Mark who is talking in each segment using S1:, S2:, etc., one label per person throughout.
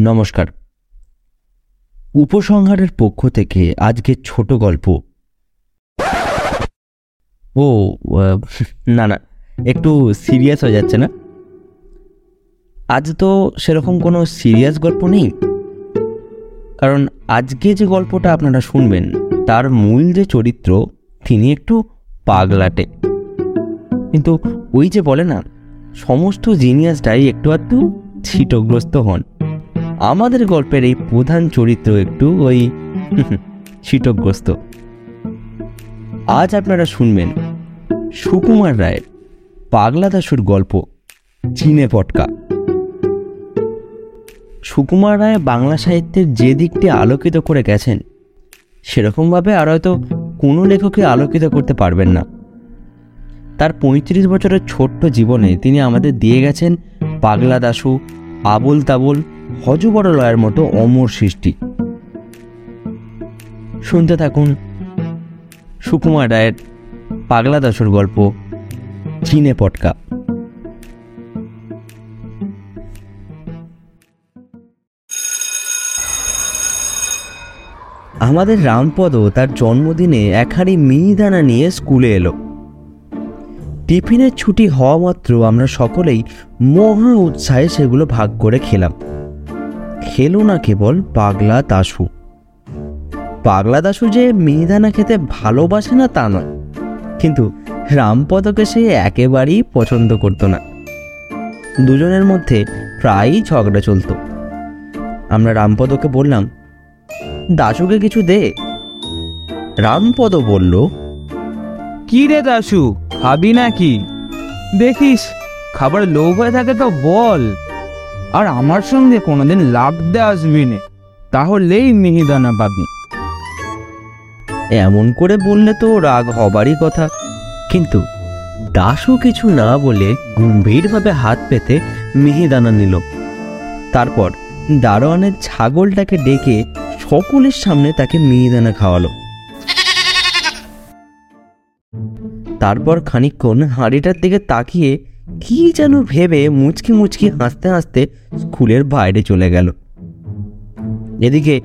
S1: নমস্কার। উপসংহারের পক্ষ থেকে আজকে ছোট গল্প। ও না না, একটু সিরিয়াস হয়ে যাচ্ছে না? আজ তো সেরকম কোনো সিরিয়াস গল্প নেই। কারণ আজকে যে গল্পটা আপনারা শুনবেন, তার মূল যে চরিত্র, তিনি একটু পাগলাটে। কিন্তু ওই যে বলে না, সমস্ত জিনিয়াসটাই একটু আধটু ছিটগ্রস্ত হন। আমাদের গল্পের এই প্রধান চরিত্র একটু ওই ছিটগ্রস্ত আজ আপনারা শুনবেন সুকুমার রায়ের পাগলা দাসুর গল্প, চিনে পটকা। সুকুমার রায় বাংলা সাহিত্যের যে দিকটি আলোকিত করে গেছেন, সেরকমভাবে আর হয়তো কোনো লেখকই আলোকিত করতে পারবেন না। তার পঁয়ত্রিশ বছরের ছোট্ট জীবনে তিনি আমাদের দিয়ে গেছেন পাগলা দাসু আবুল তাবুল হজবড়লয়ের মতো অমর সৃষ্টি। শুনতে থাকুন সুকুমার রায়ের পাগলা দাসুর গল্প, চিনে পটকা। আমাদের রামপদ তার জন্মদিনে এক হাঁড়ি মিহিদানা নিয়ে স্কুলে এলো। টিফিনের ছুটি হওয়া মাত্র আমরা সকলেই মহা উৎসাহে সেগুলো ভাগ করে খেলাম। খেলো না কেবল পাগলা দাসু পাগলা দাসু যে মিহিদানা খেতে ভালোবাসে না তা নয়, কিন্তু রামপদকে সে একেবারেই পছন্দ করতো না। দুজনের মধ্যে প্রায়ই ঝগড়া চলতো। আমরা রামপদকে বললাম দাসুকে কিছু দে। রামপদ বলল,
S2: কি রে দাসু খাবি নাকি? দেখিস, খাবার লোভ হয়ে থাকে তো বল। আর আমার সঙ্গে কোনোদিন লাগতে আসবি নে। তাহলেই মিহিদানা পাবি।
S1: এমন করে বললে তো রাগ হবারই কথা। কিন্তু দাসু কিছু না বলে গম্ভীরভাবে হাত পেতে মিহিদানা নিল। তারপর দারোয়ানের ছাগলটাকে ডেকে সকলের সামনে তাকে মিহিদানা খাওয়ালো। তারপর খানিকক্ষণ হাঁড়িটার দিকে তাকিয়ে কি যেন ভেবে মুচকি মুচকি হাসতে হাসতে স্কুলের বাইরে চলে গেল। এদিকে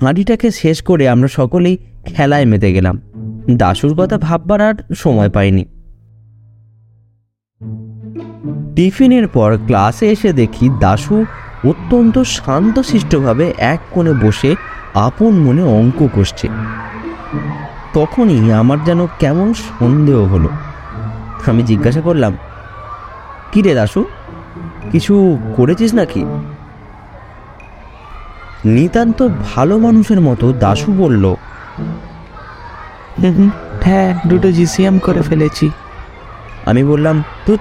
S1: হাঁড়িটাকে শেষ করে আমরা সকলেই খেলায় মেতে গেলাম। দাসুর কথা ভাববার আর সময় পাইনি। টিফিনের পর ক্লাসে এসে দেখি দাসু অত্যন্ত শান্তশিষ্টভাবে এক কোণে বসে আপন মনে অঙ্ক কষছে তখনই আমার যেন কেমন সন্দেহ হলো। আমি জিজ্ঞাসা করলাম কি রে দাসু কিছু করেছিস নাকি? নিতান্ত ভালো মানুষের মতো দাসু বলল
S2: হ্যাঁ দুটো জিসিএম করে ফেলেছি।
S1: আমি বললাম তুত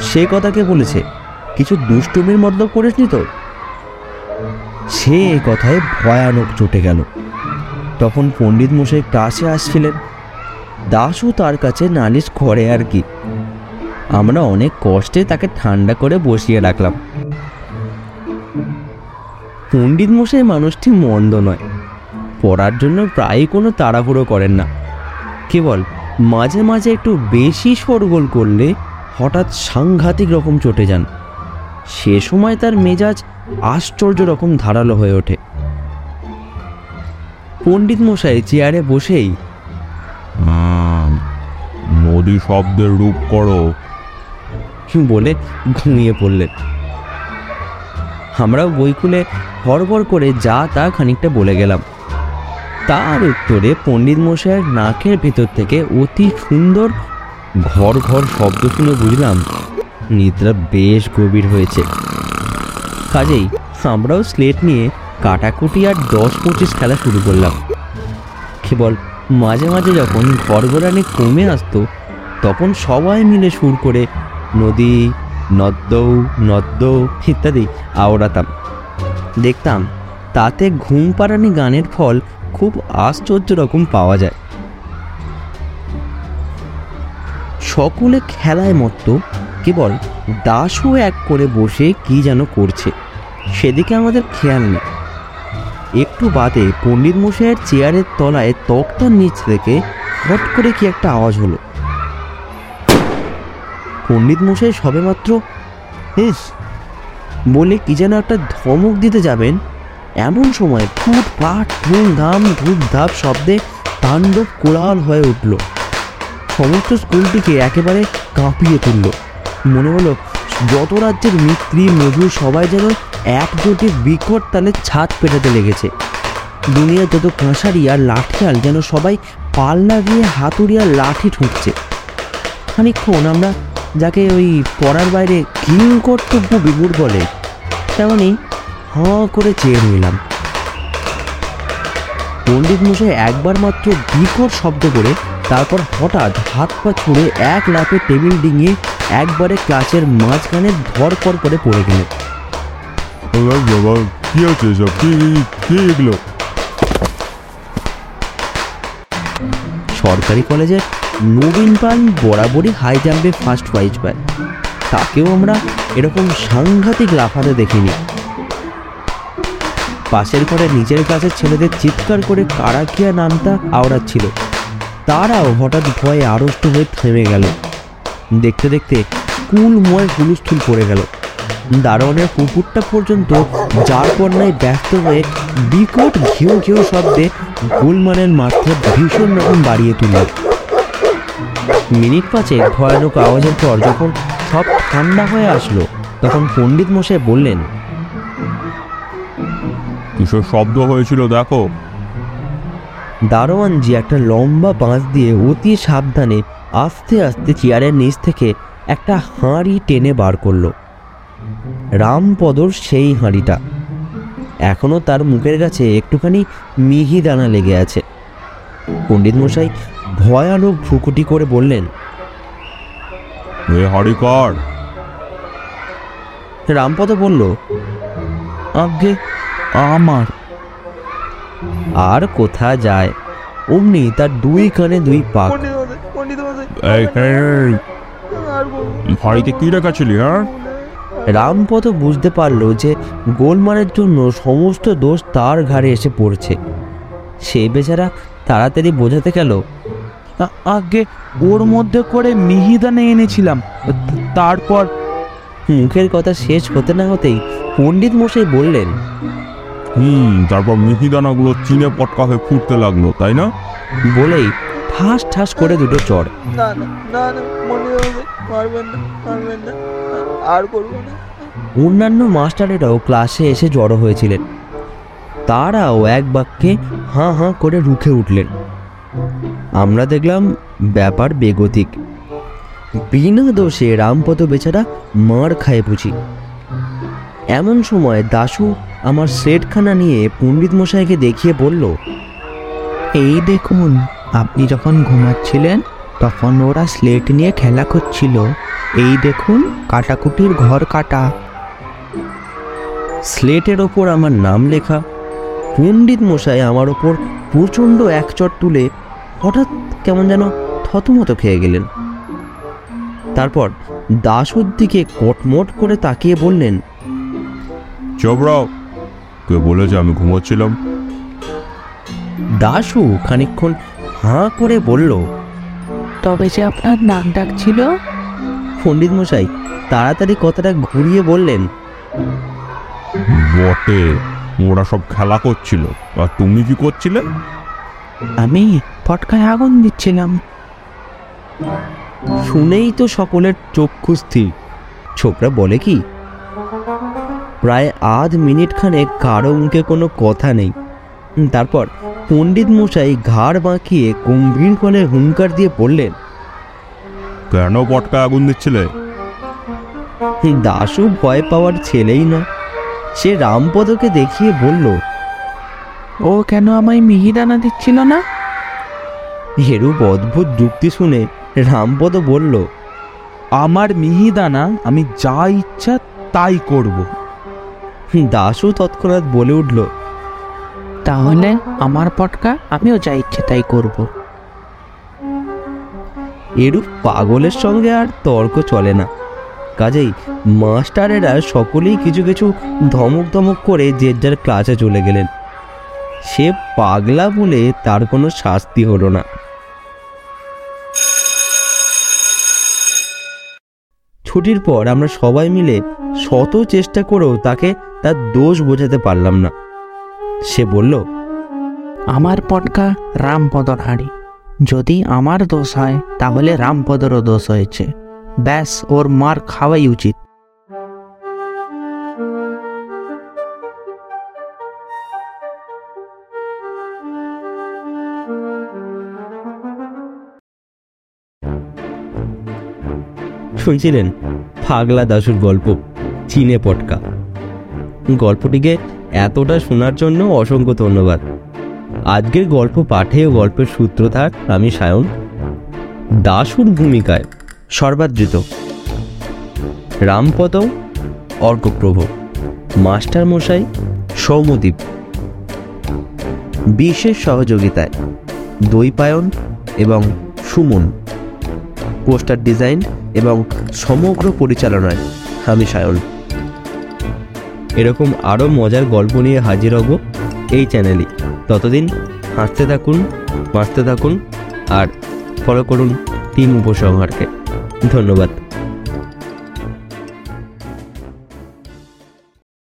S1: সে কথা কে বলেছে? কিছু দুষ্টুমির মতলব করিসনি তো? সে এ কথায় ভয়ানক চটে গেল। তখন পণ্ডিত মশাই ক্লাসে আসছিলেন। দাসু তার কাছে নালিশ করে আর কি। আমরা অনেক কষ্টে তাকে ঠান্ডা করে বসিয়ে রাখলাম। পণ্ডিত মশাই মানুষটি মন্দ নয়। পড়ার জন্য প্রায়ই কোনো তাড়াহুড়ো করেন না। কেবল মাঝে মাঝে একটু বেশি শোরগোল করলে হঠাৎ সাংঘাতিক রকম চটে যান। সে সময় তার মেজাজ আশ্চর্য রকম ধারালো হয়ে ওঠে। পণ্ডিত মশাই চেয়ারে বসেই
S3: নদী শব্দের রূপ করো।
S1: বলে ঘুমিয়ে পড়লেন। আমরাও বই খুলে হড়বড় করে যা তা খানিকটা বলে গেলাম। তার উত্তরে পণ্ডিত মশাইয়ের নাকের ভেতর থেকে অতি সুন্দর ঘর ঘর শব্দ শুনে বুঝলাম, নিদ্রা বেশ গভীর হয়েছে। কাজেই আমরাও স্লেট নিয়ে কাটাকুটি আর দশ পঁচিশ খেলা শুরু করলাম। কেবল মাঝে মাঝে যখন ঘরঘরানি কমে আসতো, তখন সবাই মিলে সুর করে নদী, নদ্দৌ নদ্দৌ ইত্যাদি আওড়াতাম। দেখতাম তাতে ঘুম পাড়ানি গানের ফল খুব আশ্চর্য রকম পাওয়া যায়। সকলে খেলায় মত্ত, কেবল দাসও এক করে বসে কি যেন করছে, সেদিকে আমাদের খেয়াল নেই। একটু বাদে পণ্ডিত মশাইয়ের চেয়ারের তলায় তক্তার নিচ থেকে হট করে কি একটা আওয়াজ হলো। পণ্ডিত মশাই সবেমাত্র হিস বলে কি যেন একটা ধমক দিতে যাবেন? এমন সময় ফুট ফাট ধুমধাম ধূপ ধাপ শব্দে তাণ্ডব কোলাহল হয়ে উঠল। সমস্ত স্কুলটিকে একেবারে কাঁপিয়ে তুলল। মনে হলো যত রাজ্যের মিস্ত্রি, মজুর সবাই যেন একজোটে বিকট তালে ছাদ পেটাতে লেগেছে। দুনিয়ার যত কাঁসারি আর লাঠিয়াল যেন সবাই পাল্লা দিয়ে হাতুড়ি আর লাঠি ঠুকছে খানিকক্ষণ আমরা যাকে ওই পড়ার বাইরে কিং কর্তব্য বিগুড় বলে তেমনি হাঁ করে চেয়ে রইলাম। পণ্ডিত মশাই একবার মাত্র বিকট শব্দ করে তারপর হঠাৎ হাত পা ছুঁড়ে এক লাফে টেবিল ডিঙিয়ে একবারে ক্লাসের মাঝখানে ধরপর করে পড়ে
S3: বাবা কি হচ্ছে এসব? কি কি এগুলো?
S1: সরকারি কলেজের নবীন পাল বরাবরই হাই জাম্পে ফার্স্ট প্রাইজ পায়। তাকেও আমরা এরকম সাংঘাতিক লাফাতে দেখিনি। পাশের ঘরে নিজের কাছে ছেলেদের চিৎকার করে কারাকিয়া নামটা আওড়াচ্ছিল। তারাও হঠাৎ ভয়ে আড়ষ্ট হয়ে থেমে গেল। দেখতে দেখতে স্কুলময় হুলুস্থুল পড়ে গেল। দারোয়ানের পুকুরটা পর্যন্ত যার কন্যায় ব্যস্ত হয়ে বিকট ঘেউ ঘেউ শব্দে গোলমানের মাঠে ভীষণ রকম বাড়িয়ে তুলল। মিনিট পাঁচে ভয়ানক আওয়াজের পর যখন সব ঠান্ডা হয়ে আসলো তখন পণ্ডিত মশাই বললেন
S3: কিসের শব্দ হয়েছিল দেখো।
S1: দারোয়ান দারোয়ানজি একটা লম্বা বাঁশ দিয়ে অতি সাবধানে আস্তে আস্তে চেয়ারের নিচ থেকে একটা হাঁড়ি টেনে বার করল। রামপদর সেই হাঁড়িটা। এখনও তার মুখের কাছে একটুখানি মিহি দানা লেগে আছে। পণ্ডিত মশাই ভয়ানক ভ্রুকুটি করে বললেন রামপদ বলল
S2: আগে আমার।
S1: আর কোথা যায়? অমনি তার দুই কানে দুই পাক।
S3: হাড়িতে কি রেখেছিলি হ্যাঁ?
S1: রামপদ বুঝতে পারল যে গোলমালের জন্য সমস্ত দোষ তার ঘাড়ে এসে পড়ছে। সে বেচারা তাড়াতাড়ি বোঝাতে গেল
S2: আগে ওর মধ্যে করে মিহিদানে এনেছিলাম। তারপর
S1: মুখের কথা শেষ হতে না হতেই পণ্ডিত মশাই বললেন
S3: হুম তারপর মিহিদানাগুলো চিনে পটকা হয়ে ফুটতে লাগল তাই না?
S1: বলেই ঠাস ঠাস করে দুটো চড়
S4: না না না মনে হবে মারবেন না মারবেন না আর করব না।
S1: অন্যান্য মাস্টারেরাও ক্লাসে এসে জড়ো হয়েছিলেন। তারাও এক বাক্যে হাঁ হাঁ করে রুখে উঠলেন। আমরা দেখলাম ব্যাপার বেগতিক। বিনা দোষে রামপদ বেচারা মার খায় বুঝি। এমন সময় দাশু আমার সেটখানা নিয়ে পণ্ডিত মশাইকে দেখিয়ে বলল,
S5: এই দেখুন, আপনি যখন ঘুমাচ্ছিলেন, তখন ওরা স্লেট নিয়ে খেলা করছিল। এই দেখুন, কাটাকুটির ঘর কাটা।
S1: স্লেটের ওপর আমার নাম লেখা। পণ্ডিত মশাই আমার ওপর প্রচণ্ড এক চট তুলে হঠাৎ কেমন যেন থতমত খেয়ে গেলেন। তারপর দাসুর দিকে কটমট করে তাকিয়ে বললেন
S3: চোপড়াও কে বলেছে আমি ঘুমোচ্ছিলাম।
S1: দাসু খানিকক্ষণ হাঁ করে বলল
S5: তবে যে আপনার নাক ডাকছিল
S1: পণ্ডিত মশাই তাড়াতাড়ি কথাটা ঘুরিয়ে বললেন
S3: বটে। ওরা সব খেলা করছিল। আর তুমি কি করছিলে?
S5: আমি ফটকায় আগুন দিচ্ছিলাম।
S1: শুনেই তো সকলের চক্ষু স্থির ছোকরা বলে কি প্রায় আধ মিনিট খানে কারও মুখে কোনো কথা নেই। তারপর পণ্ডিত মশাই ঘাড় বাঁকিয়ে গম্ভীর গলে হুঙ্কার দিয়ে বললেন
S3: কেন পটকা আগুন দিচ্ছিলে?
S1: দাশু ভয় পাওয়ার ছেলেই না সে রামপদকে দেখিয়ে বলল
S5: ও কেন আমায় মিহিদানা দিচ্ছিল না?
S1: এরূপ অদ্ভুত যুক্তি শুনে রামপদ বলল
S2: আমার মিহিদানা আমি যা ইচ্ছা তাই করব।
S1: দাশু তৎক্ষণাৎ বলে উঠল
S5: তাহলে আমার পটকা আমিও যা ইচ্ছে তাই করব।
S1: এরূপ পাগলের সঙ্গে আর তর্ক চলে না। কাজেই মাস্টারেরা সকলেই কিছু কিছু ধমক ধমক করে যে যার ক্লাসে চলে গেলেন। সে পাগলা বলে তার কোনো শাস্তি হলো না। ছুটির পর আমরা সবাই মিলে শত চেষ্টা করেও তাকে তার দোষ বোঝাতে পারলাম না। সে বলল,
S5: আমার পটকা রামপদর হাঁড়ি। যদি আমার দোষ হয়, তাহলে রামপদরও দোষ হয়েছে। ব্যাস, ওর মার খাওয়াই উচিত।
S1: শুনছিলেন? ফাগলা দাসুর গল্প, চিনে পটকা। গল্পটিকে এতটা শোনার জন্য অসংখ্য ধন্যবাদ। আজকের গল্প পাঠে ও গল্পের সূত্রধার আমি সায়ন। দাসুর ভূমিকায়। সর্বাদৃত। রামপদ অর্কপ্রভ মাস্টার মশাই সৌমদ্বীপ বিশেষ সহযোগিতায় দৈপায়ন এবং সুমন। পোস্টার ডিজাইন এবং সমগ্র পরিচালনায় আমি সায়ন। এরকম আরও মজার গল্প নিয়ে হাজির হব এই চ্যানেলে। ততদিন হাসতে থাকুন, বাঁচতে থাকুন আর ফলো করুন তিন উপসংহারকে। ধন্যবাদ।